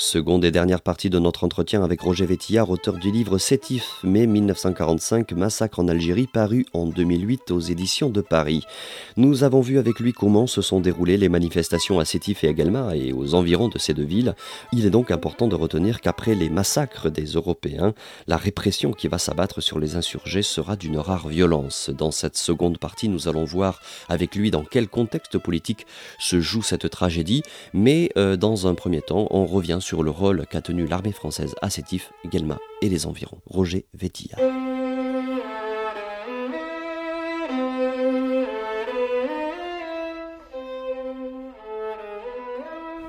Seconde et dernière partie de notre entretien avec Roger Vétillard, auteur du livre Sétif, mai 1945, Massacre en Algérie, paru en 2008 aux éditions de Paris. Nous avons vu avec lui comment se sont déroulées les manifestations à Sétif et à Galma et aux environs de ces deux villes. Il est donc important de retenir qu'après les massacres des Européens, la répression qui va s'abattre sur les insurgés sera d'une rare violence. Dans cette seconde partie, nous allons voir avec lui dans quel contexte politique se joue cette tragédie, mais euh, dans un premier temps, on revient sur le rôle qu'a tenu l'armée française à Sétif, Guelma et les environs. Roger Vétilla.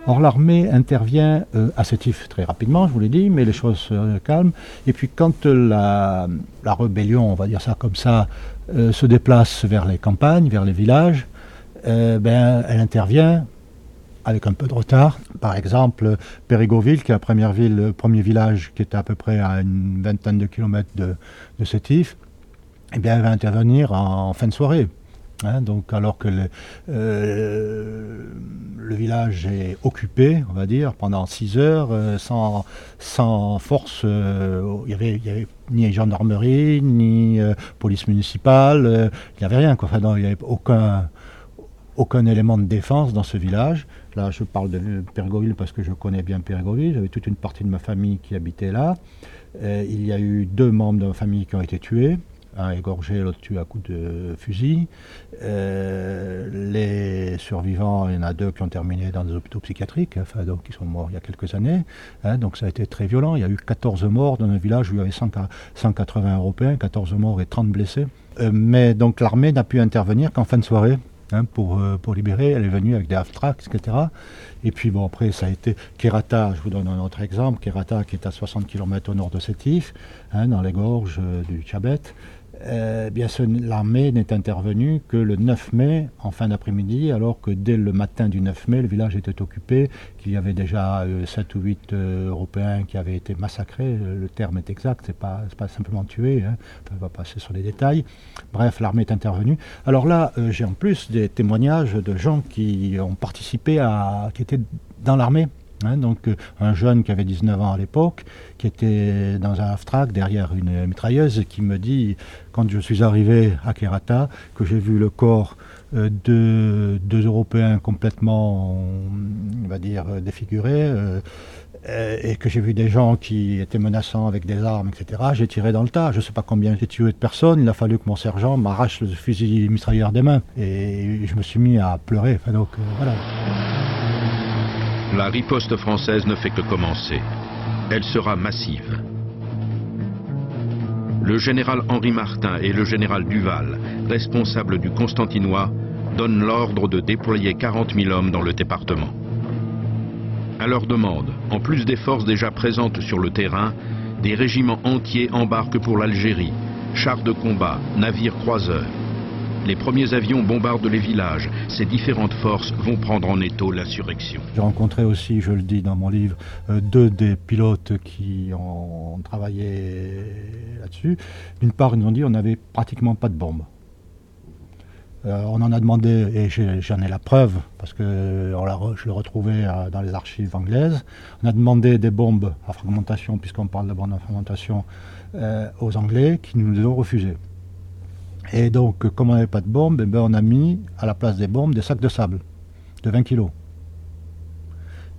Or l'armée intervient euh, à Sétif très rapidement, je vous l'ai dit, mais les choses se calment. Et puis quand la, rébellion, on va dire ça comme ça, euh, se déplace vers les campagnes, vers les villages, euh, ben, elle intervient avec un peu de retard. Par exemple, Périgoville, qui est la première ville, le premier village qui était à peu près à une vingtaine de kilomètres de, de Sétif, eh bien, elle va intervenir en, fin de soirée. Hein. donc, alors que le, euh, le, village est occupé, on va dire, pendant 6 heures, euh, sans, force, euh, il n'y avait, ni gendarmerie, ni police municipale, il n'y avait rien. Enfin, il n'y avait aucun, aucun élément de défense dans ce village. Là, je parle de Pergoville parce que je connais bien Pergoville. J'avais toute une partie de ma famille qui habitait là. Euh, il y a eu deux membres de ma famille qui ont été tués. Un égorgé, l'autre tué à coups de fusil. Euh, les survivants, il y en a deux qui ont terminé dans des hôpitaux psychiatriques, enfin, donc qui sont morts il y a quelques années. Hein, donc ça a été très violent. Il y a eu 14 morts dans un village où il y avait 180 Européens, 14 morts et 30 blessés. Euh, mais donc l'armée n'a pu intervenir qu'en fin de soirée. Hein, pour, euh, pour libérer. Elle est venue avec des half-tracks, etc. Et puis bon, après, ça a été Kerata, je vous donne un autre exemple, Kerata qui est à 60 km au nord de Sétif, hein, dans les gorges euh, du Tchabet. Euh, bien l'armée n'est intervenue que le 9 mai, en fin d'après-midi, alors que dès le matin du 9 mai, le village était occupé, qu'il y avait déjà 7 ou 8 Européens qui avaient été massacrés. Le terme est exact, c'est pas, pas simplement tués, hein, on va passer sur les détails. Bref, l'armée est intervenue. Alors là, j'ai en plus des témoignages de gens qui ont participé à. qui étaient dans l'armée. Hein, donc euh, un jeune qui avait 19 ans à l'époque, qui était dans un half-track derrière une mitrailleuse, qui me dit, quand je suis arrivé à Kerata, que j'ai vu le corps euh, de deux Européens complètement, on va dire, défigurés, euh, et que j'ai vu des gens qui étaient menaçants avec des armes, etc., j'ai tiré dans le tas. Je ne sais pas combien j'ai tué de personnes. Il a fallu que mon sergent m'arrache le fusil mitrailleur des mains. Et je me suis mis à pleurer. Donc, voilà. La riposte française ne fait que commencer. Elle sera massive. Le général Henri Martin et le général Duval, responsables du Constantinois, donnent l'ordre de déployer 40 000 hommes dans le département. À leur demande, en plus des forces déjà présentes sur le terrain, des régiments entiers embarquent pour l'Algérie, chars de combat, navires croiseurs, les premiers avions bombardent les villages. Ces différentes forces vont prendre en étau l'insurrection. J'ai rencontré aussi, je le dis dans mon livre, euh, deux des pilotes qui ont travaillé là-dessus. D'une part, ils nous ont dit qu'on n'avait pratiquement pas de bombes. Euh, on en a demandé, et j'en ai la preuve, parce que je l'ai retrouvé euh, dans les archives anglaises. On a demandé des bombes à fragmentation, puisqu'on parle de bombes à fragmentation, aux Anglais, qui nous les ont refusées. Et donc, comme on n'avait pas de bombes, eh ben, on a mis à la place des bombes des sacs de sable de 20 kg.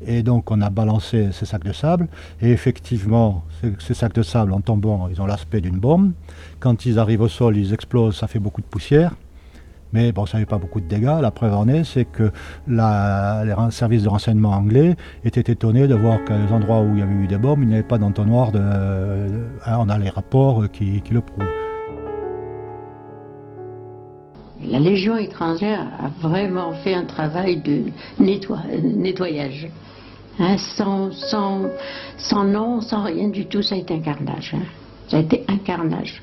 Et donc, on a balancé ces sacs de sable. Et effectivement, ces, sacs de sable, en tombant, ils ont l'aspect d'une bombe. Quand ils arrivent au sol, ils explosent, ça fait beaucoup de poussière. Mais bon, ça n'avait pas beaucoup de dégâts. La preuve en est, c'est que les services de renseignement anglais étaient étonnés de voir que les endroits où il y avait eu des bombes, il n'y avait pas d'entonnoir. De, on a les rapports qui le prouvent. La Légion étrangère a vraiment fait un travail de nettoyage. Hein, sans, nom, sans rien du tout, ça a été un carnage. Hein. Ça a été un carnage.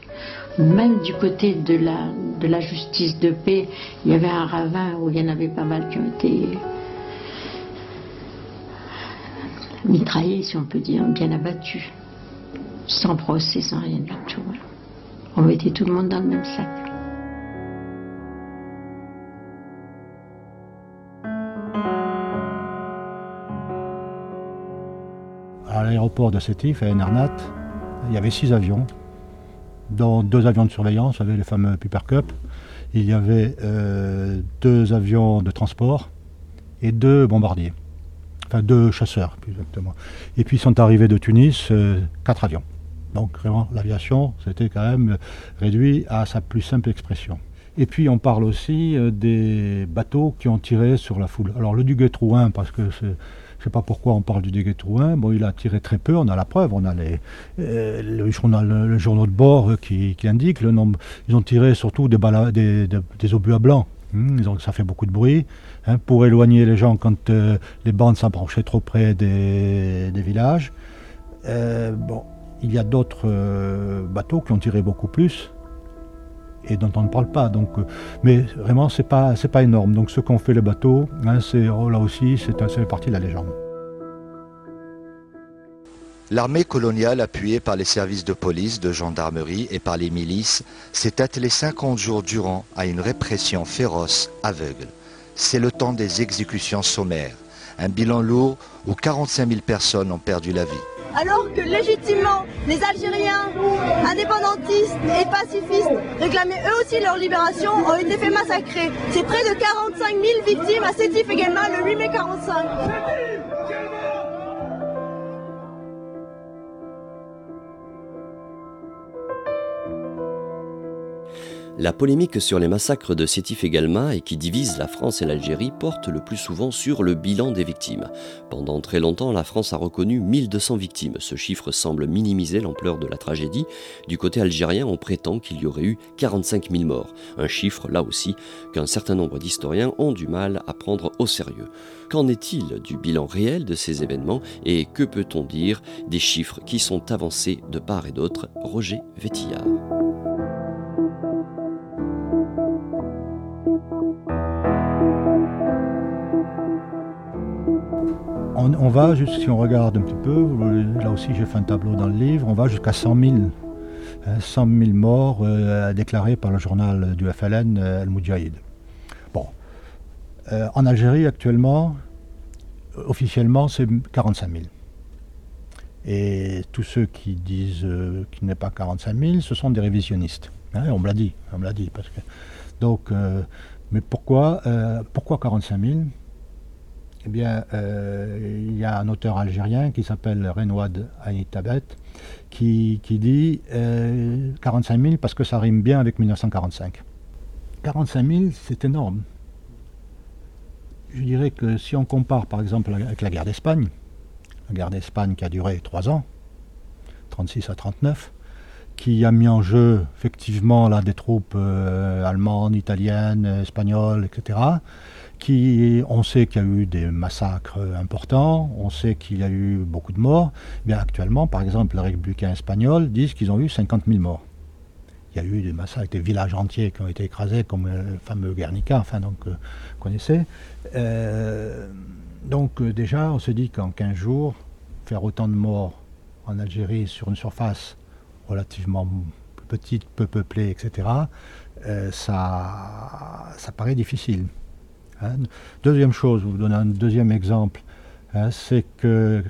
Même du côté de la justice de paix, il y avait un ravin où il y en avait pas mal qui ont été mitraillés, si on peut dire, bien abattus. Sans procès, sans rien du tout. On mettait tout le monde dans le même sac. À l'aéroport de Sétif, à Enarnat, il y avait six avions, dont deux avions de surveillance, avec les fameux Piper Cup. Il y avait euh, deux avions de transport et deux bombardiers. Enfin, deux chasseurs, plus exactement. Et puis sont arrivés de Tunis euh, quatre avions. Donc vraiment, l'aviation, c'était quand même réduit à sa plus simple expression. Et puis on parle aussi euh, des bateaux qui ont tiré sur la foule. Alors le Duguay-Trouin, parce que je ne sais pas pourquoi on parle du Duguay-Trouin, bon, il a tiré très peu, on a la preuve, on a les, euh, le, journal, de bord qui, qui, indique le nombre. Ils ont tiré surtout des, des, des, obus à blanc. Hmm, ça fait beaucoup de bruit. Hein, pour éloigner les gens quand euh, les bandes s'approchaient trop près des, villages. il y a d'autres bateaux qui ont tiré beaucoup plus et dont on ne parle pas. Donc, euh, mais vraiment, c'est pas, c'est pas énorme. Donc, ce qu'ont fait les bateaux, hein, oh, là aussi, c'est, partie de la légende. L'armée coloniale, appuyée par les services de police, de gendarmerie et par les milices, s'est attelée 50 jours durant à une répression féroce, aveugle. C'est le temps des exécutions sommaires, un bilan lourd où 45 000 personnes ont perdu la vie alors que légitimement les Algériens indépendantistes et pacifistes réclamaient eux aussi leur libération ont été fait massacrer. C'est près de 45 000 victimes à Sétif également le 8 mai 45. La polémique sur les massacres de Sétif et Galma et qui divise la France et l'Algérie porte le plus souvent sur le bilan des victimes. Pendant très longtemps, la France a reconnu 1200 victimes. Ce chiffre semble minimiser l'ampleur de la tragédie. Du côté algérien, on prétend qu'il y aurait eu 45 000 morts. Un chiffre, là aussi, qu'un certain nombre d'historiens ont du mal à prendre au sérieux. Qu'en est-il du bilan réel de ces événements et que peut-on dire des chiffres qui sont avancés de part et d'autre? Roger Vétillard. On, va, si on regarde un petit peu, là aussi j'ai fait un tableau dans le livre, on va jusqu'à 100 000. 100 000 morts euh, déclarés par le journal du FLN euh, El Moudjahid. Bon. Euh, en Algérie, actuellement, officiellement, c'est 45 000. Et tous ceux qui disent qu'il n'est pas 45 000, ce sont des révisionnistes. Hein, on me l'a dit, on me l'a dit. Donc, mais pourquoi, pourquoi 45 000 eh bien, euh, il y a un auteur algérien qui s'appelle Renouad Aïtabet qui, qui dit 45 euh, 000 parce que ça rime bien avec 1945. 45 000, c'est énorme. Je dirais que si on compare par exemple avec la guerre d'Espagne, la guerre d'Espagne qui a duré 3 ans, 36 à 39, qui a mis en jeu effectivement là, des troupes euh, allemandes, italiennes, espagnoles, etc on sait qu'il y a eu des massacres importants, on sait qu'il y a eu beaucoup de morts. Bien actuellement, par exemple, les républicains espagnols disent qu'ils ont eu 50 000 morts. Il y a eu des massacres, des villages entiers qui ont été écrasés, comme le fameux Guernica, enfin donc, euh, connaissez. Euh, donc euh, déjà, on se dit qu'en 15 jours, faire autant de morts en Algérie sur une surface relativement petite, peu peuplée, etc., ça, ça paraît difficile. Hein. Deuxième chose, je vous donne un deuxième exemple, hein, c'est que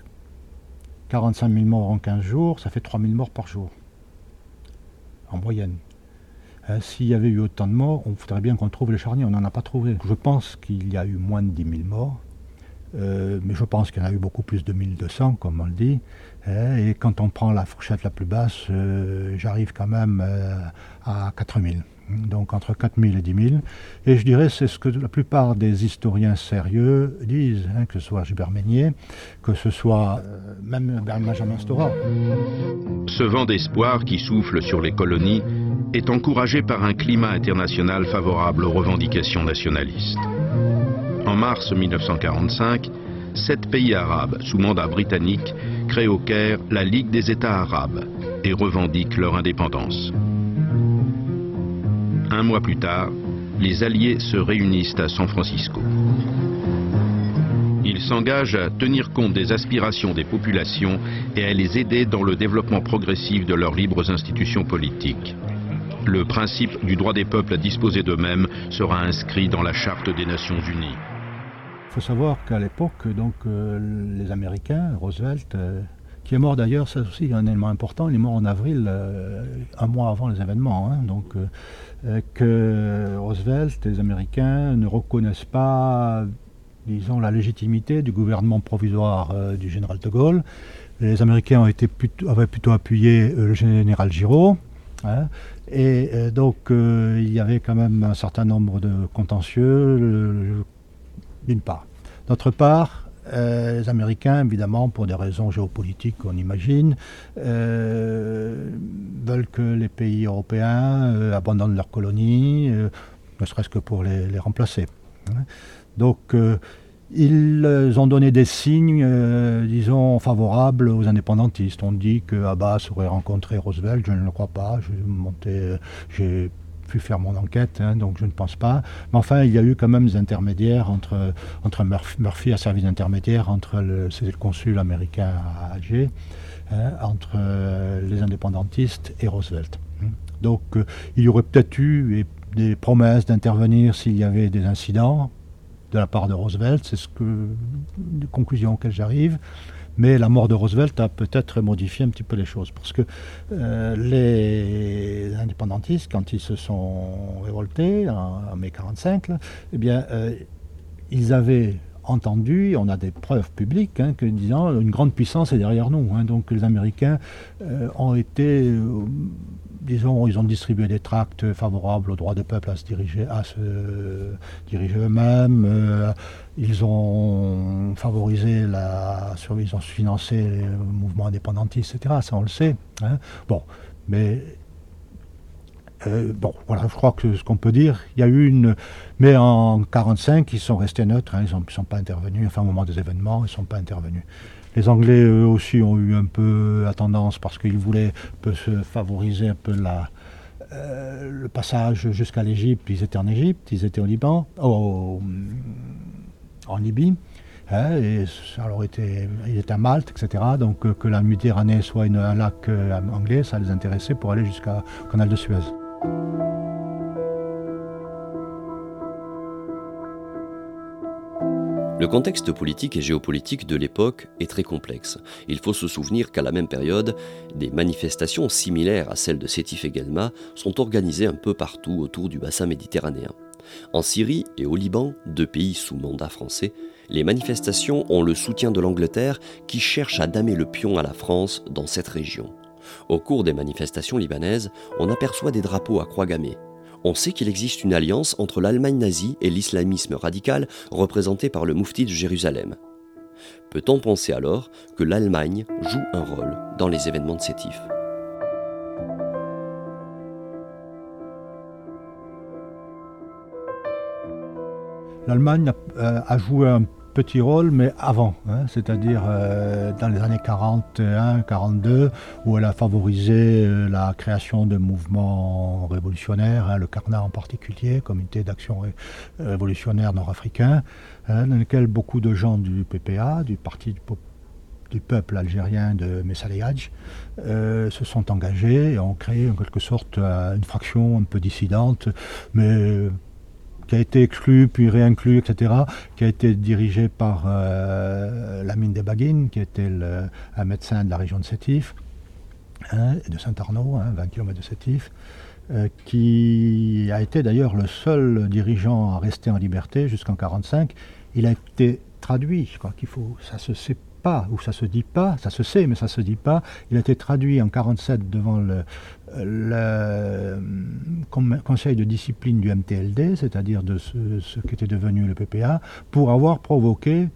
45 000 morts en 15 jours, ça fait 3 000 morts par jour, en moyenne. Hein, s'il y avait eu autant de morts, on faudrait bien qu'on trouve les charniers, on n'en a pas trouvé. Je pense qu'il y a eu moins de 10 000 morts, euh, mais je pense qu'il y en a eu beaucoup plus de 1200, comme on le dit. et quand on prend la fourchette la plus basse, euh, j'arrive quand même euh, à 4000 donc entre 4 000 et 10 000. Et je dirais c'est ce que la plupart des historiens sérieux disent, hein, que ce soit Gilbert Meignier, que ce soit même Benjamin Stora. Ce vent d'espoir qui souffle sur les colonies est encouragé par un climat international favorable aux revendications nationalistes. Mars 1945, sept pays arabes sous mandat britannique créent au Caire la Ligue des États arabes et revendiquent leur indépendance. Un mois plus tard, les Alliés se réunissent à San Francisco. Ils s'engagent à tenir compte des aspirations des populations et à les aider dans le développement progressif de leurs libres institutions politiques. Le principe du droit des peuples à disposer d'eux-mêmes sera inscrit dans la Charte des Nations Unies. Faut savoir qu'à l'époque, donc, euh, les Américains, Roosevelt, euh, qui est mort d'ailleurs, c'est aussi un élément important, il est mort en avril, un mois avant les événements. Hein. donc, que Roosevelt les Américains ne reconnaissent pas, disons, la légitimité du gouvernement provisoire du général de Gaulle. Les Américains ont été avaient plutôt appuyé le général Giraud. Hein. et donc, il y avait quand même un certain nombre de contentieux, d'une part. D'autre part, euh, les Américains, évidemment, pour des raisons géopolitiques qu'on imagine, euh, veulent que les pays européens euh, abandonnent leurs colonies, ne serait-ce que pour les, remplacer. Hein. Donc, ils ont donné des signes, disons, favorables aux indépendantistes. On dit que Abbas aurait rencontré Roosevelt, je ne le crois pas. J'ai pu faire mon enquête, hein, donc je ne pense pas. Mais enfin, il y a eu quand même des intermédiaires entre, entre Murphy, à service intermédiaire entre le, consul américain à Alger, hein, entre euh, les indépendantistes et Roosevelt. Hein. Donc euh, il y aurait peut-être eu des promesses d'intervenir s'il y avait des incidents de la part de Roosevelt, c'est ce que, conclusion auxquelles j'arrive. Mais la mort de Roosevelt a peut-être modifié un petit peu les choses, parce que euh, les indépendantistes, quand ils se sont révoltés en, mai 45, eh bien, euh, ils avaient entendu, on a des preuves publiques, hein, que disant une grande puissance est derrière nous. Hein. donc les Américains euh, ont été disons, ils ont distribué des tracts favorables au droit des peuples à se diriger, à se diriger eux-mêmes. Euh, ils ont favorisé la surveillance, financé les mouvements indépendantistes, etc. Ça, on le sait. Hein. Bon, mais euh, bon, voilà, je crois que ce qu'on peut dire, il y a eu une. Mais en 1945, ils sont restés neutres, hein, ils ne sont pas intervenus. Enfin, au moment des événements, ils ne sont pas intervenus. Les Anglais, eux aussi, ont eu un peu la tendance, parce qu'ils voulaient se favoriser un peu la, euh, le passage jusqu'à l'Égypte. Ils étaient en Égypte, ils étaient au Liban, en Libye. Hein, et ça leur était, ils étaient à Malte, etc. Donc euh, que la Méditerranée soit un lac anglais, ça les intéressait pour aller jusqu'au canal de Suez. Le contexte politique et géopolitique de l'époque est très complexe. Il faut se souvenir qu'à la même période, des manifestations similaires à celles de Sétif et Guelma sont organisées un peu partout autour du bassin méditerranéen. En Syrie et au Liban, deux pays sous mandat français, les manifestations ont le soutien de l'Angleterre qui cherche à damer le pion à la France dans cette région. Au cours des manifestations libanaises, on aperçoit des drapeaux à croix gammée, on sait qu'il existe une alliance entre l'Allemagne nazie et l'islamisme radical représenté par le Moufti de Jérusalem. Peut-on penser alors que l'Allemagne joue un rôle dans les événements de Sétif L'Allemagne a, joué un petit rôle, mais avant, hein, c'est-à-dire euh, dans les années 41-42, où elle a favorisé euh, la création de mouvements révolutionnaires, hein, le Carnat en particulier, Comité d'action révolutionnaire nord-africain, hein, dans lequel beaucoup de gens du PPA, du Parti du, peuple algérien de Messaléadj, euh, se sont engagés et ont créé en quelque sorte une fraction un peu dissidente, mais qui a été exclu, puis réinclus, etc., qui a été dirigé par euh, Lamine Debaguine, qui était un médecin de la région de Sétif, hein, de Saint-Arnaud, 20 hein, km de Sétif, euh, qui a été d'ailleurs le seul dirigeant à rester en liberté jusqu'en 1945. Il a été traduit, je crois qu'il faut, ça se sait ou ça se dit pas, ça se sait, mais ça se dit pas. Il a été traduit en 1947 devant le, le conseil de discipline du MTLD, c'est-à-dire de ce, ce qu'était devenu le PPA, pour avoir provoqué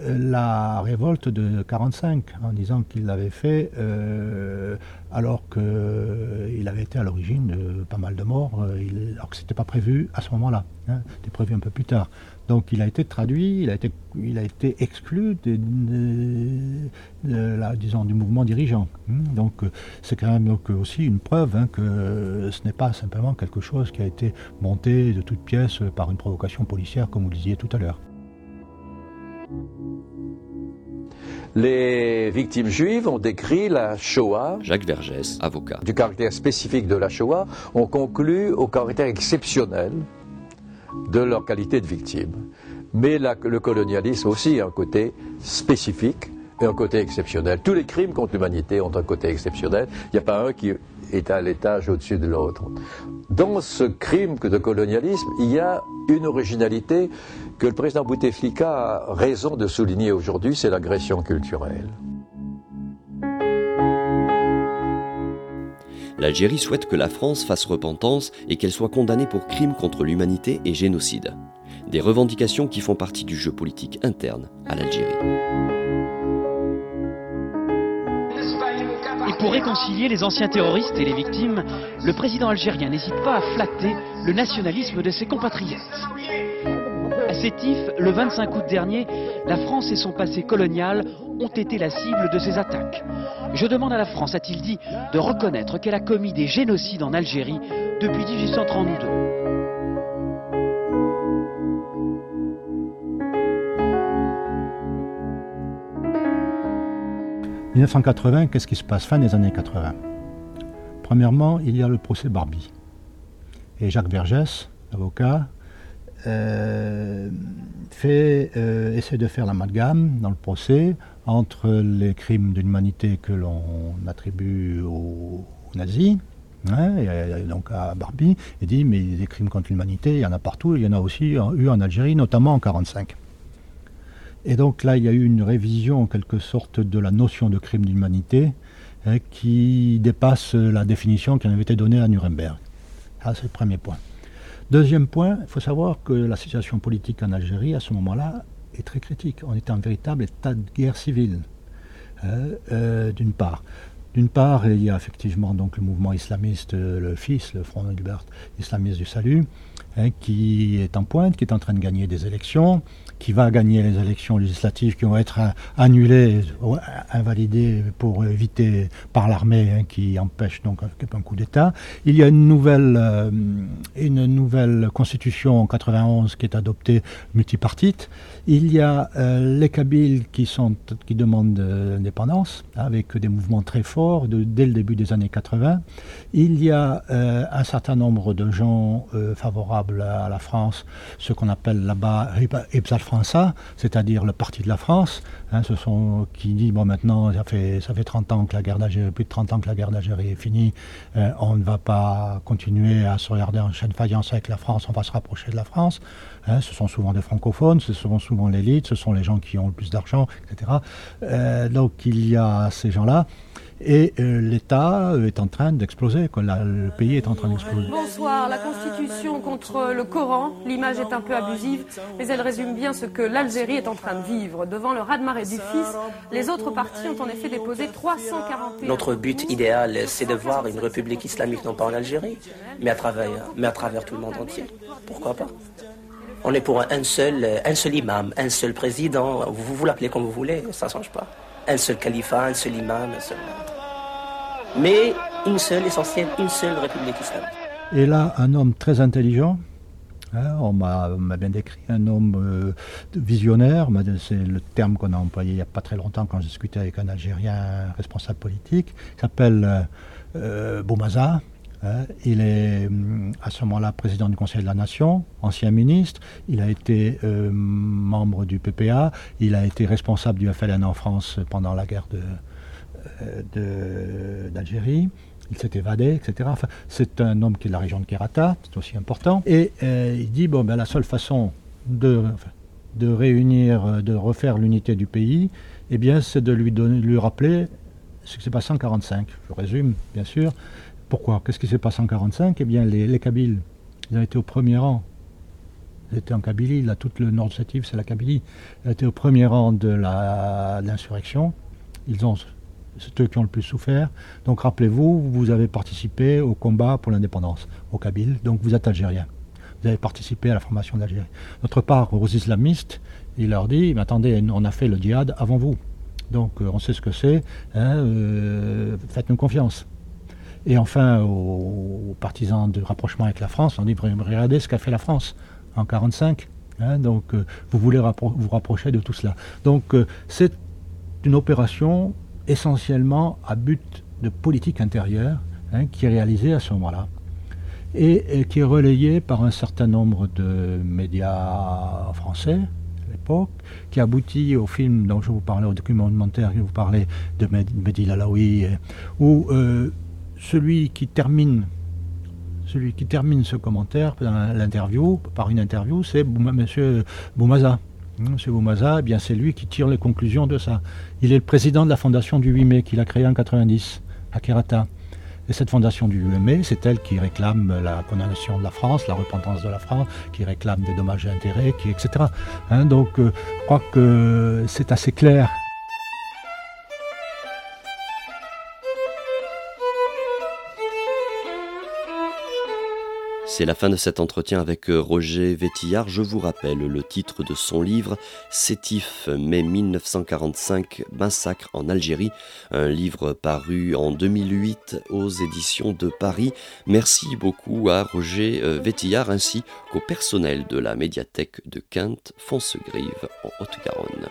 euh, la révolte de 1945 en disant qu'il l'avait fait euh, alors qu'il euh, avait été à l'origine de pas mal de morts, alors que ce n'était pas prévu à ce moment-là, hein, c'était prévu un peu plus tard. Donc il a été traduit, il a été, il a été exclu de, la, disons, du mouvement dirigeant. Hein. Donc c'est quand même donc aussi une preuve hein, que ce n'est pas simplement quelque chose qui a été monté de toutes pièces par une provocation policière, comme vous le disiez tout à l'heure. Les victimes juives ont décrit la Shoah. Jacques Vergès, avocat. Du caractère spécifique de la Shoah, ont conclu au caractère exceptionnel de leur qualité de victime. Mais le colonialisme aussi a un côté spécifique et un côté exceptionnel. Tous les crimes contre l'humanité ont un côté exceptionnel. Il n'y a pas un qui est à l'étage au-dessus de l'autre. Dans ce crime de colonialisme, il y a une originalité que le président Bouteflika a raison de souligner aujourd'hui, c'est l'agression culturelle. L'Algérie souhaite que la France fasse repentance et qu'elle soit condamnée pour crimes contre l'humanité et génocide. Des revendications qui font partie du jeu politique interne à l'Algérie. Et pour réconcilier les anciens terroristes et les victimes, le président algérien n'hésite pas à flatter le nationalisme de ses compatriotes. À Sétif, le 25 août dernier, la France et son passé colonial ont été la cible de ces attaques. Je demande à la France, a-t-il dit, de reconnaître qu'elle a commis des génocides en Algérie depuis 1832. 1980, qu'est-ce qui se passe fin des années 80 Premièrement, il y a le procès Barbie. Et Jacques Vergès, avocat, fait, euh, essaie de faire l'amalgame dans le procès entre les crimes d'humanité que l'on attribue aux, nazis, hein, donc à Barbie, et dit mais des crimes contre l'humanité, il y en a partout, il y en a aussi eu en Algérie, notamment en 1945. Et donc là, il y a eu une révision en quelque sorte de la notion de crime d'humanité hein, qui dépasse la définition qui avait été donnée à Nuremberg. C'est le premier point. Deuxième point, il faut savoir que la situation politique en Algérie, à ce moment-là, est très critique. On est en véritable état de guerre civile, euh, euh, d'une part. D'une part, il y a effectivement donc le mouvement islamiste, euh, le FIS, le Front islamiste du Salut, hein, qui est en pointe, qui est en train de gagner des élections, qui va gagner les élections législatives qui vont être annulées, invalidées pour éviter par l'armée hein, qui empêche donc un, coup d'État. Il y a une nouvelle, euh, une nouvelle constitution en 91 qui est adoptée multipartite. Il y a euh, les Kabyles qui, sont, qui demandent l'indépendance avec des mouvements très forts dès le début des années 80. Il y a euh, un certain nombre de gens favorables à la France, ce qu'on appelle là-bas França, c'est-à-dire le parti de la France, hein, ce sont, qui dit bon maintenant ça fait, ça fait 30 ans que la guerre d'Algérie, plus de 30 ans que la guerre d'Algérie est finie, euh, on ne va pas continuer à se regarder en chaîne faïence avec la France, on va se rapprocher de la France. Hein, ce sont souvent des francophones, ce sont souvent l'élite, ce sont les gens qui ont le plus d'argent, etc. Euh, donc il y a ces gens-là. Et euh, l'État est en train d'exploser, le pays est en train d'exploser. Bonsoir, la Constitution contre le Coran, l'image est un peu abusive, mais elle résume bien ce que l'Algérie est en train de vivre. Devant le raz-de-marée du fils, les autres partis ont en effet déposé 341... Notre but idéal, c'est de voir une république islamique, non pas en Algérie, mais à travers, mais à travers tout le monde entier. Pourquoi pas? On est pour un seul, un seul imam, un seul président, vous vous l'appelez comme vous voulez, ça ne change pas. Un seul califat, un seul imam, un seul mais une seule, essentielle, une seule République islamique. Et là, un homme très intelligent, hein, on m'a bien décrit un homme euh, visionnaire, c'est le terme qu'on a employé il n'y a pas très longtemps quand je discutais avec un Algérien responsable politique, il s'appelle euh, euh Boumaza. Hein. il est hum, à ce moment-là président du Conseil de la Nation, ancien ministre, il a été membre du PPA, il a été responsable du FLN en France pendant la guerre de, d'Algérie. Il s'est évadé, etc. c'est un homme qui est de la région de Kerata, c'est aussi important. Et euh, il dit bon, ben, la seule façon de, de réunir, de refaire l'unité du pays, eh bien, c'est de lui, donner, lui rappeler ce qui s'est passé en 1945. Je résume, bien sûr. Pourquoi? Qu'est-ce qui s'est passé en 1945 Eh bien, les, les Kabyles, ils ont été au premier rang. Ils étaient en Kabylie, là, tout le nord de île, c'est la Kabylie. Ils été au premier rang de l'insurrection. Ils ont c'est eux qui ont le plus souffert. Donc rappelez-vous, vous avez participé au combat pour l'indépendance au Kabyle, donc vous êtes algérien. Vous avez participé à la formation d'Algérie. D'autre part, aux islamistes, il leur dit, mais attendez, on a fait le djihad avant vous. Donc euh, on sait ce que c'est, hein, euh, faites-nous confiance. Et enfin, aux, partisans de rapprochement avec la France, on dit, regardez ce qu'a fait la France en 1945. Hein, donc euh, vous voulez vous rapprocher de tout cela. Donc c'est une opération essentiellement à but de politique intérieure hein, qui est réalisé à ce moment-là et, qui est relayé par un certain nombre de médias français, l'époque, qui aboutit au film dont je vous parlais, au documentaire que vous parlais de Mehdi Lalaoui, où celui qui termine celui qui termine ce commentaire l'interview, par une interview, c'est M. Boumaza. M. Boumaza, eh bien c'est lui qui tire les conclusions de ça. Il est le président de la fondation du 8 mai qu'il a créée en 90 à Kerata. Et cette fondation du 8 mai, c'est elle qui réclame la condamnation de la France, la repentance de la France, qui réclame des dommages et intérêts, etc. Hein, donc euh, je crois que c'est assez clair. C'est la fin de cet entretien avec euh, Roger Vétillard. Je vous rappelle le titre de son livre, Sétif, mai 1945, Massacre en Algérie, un livre paru en 2008 aux éditions de Paris. Merci beaucoup à Roger euh, Vétillard ainsi qu'au personnel de la médiathèque de Quinte, Foncegrive en Haute-Garonne.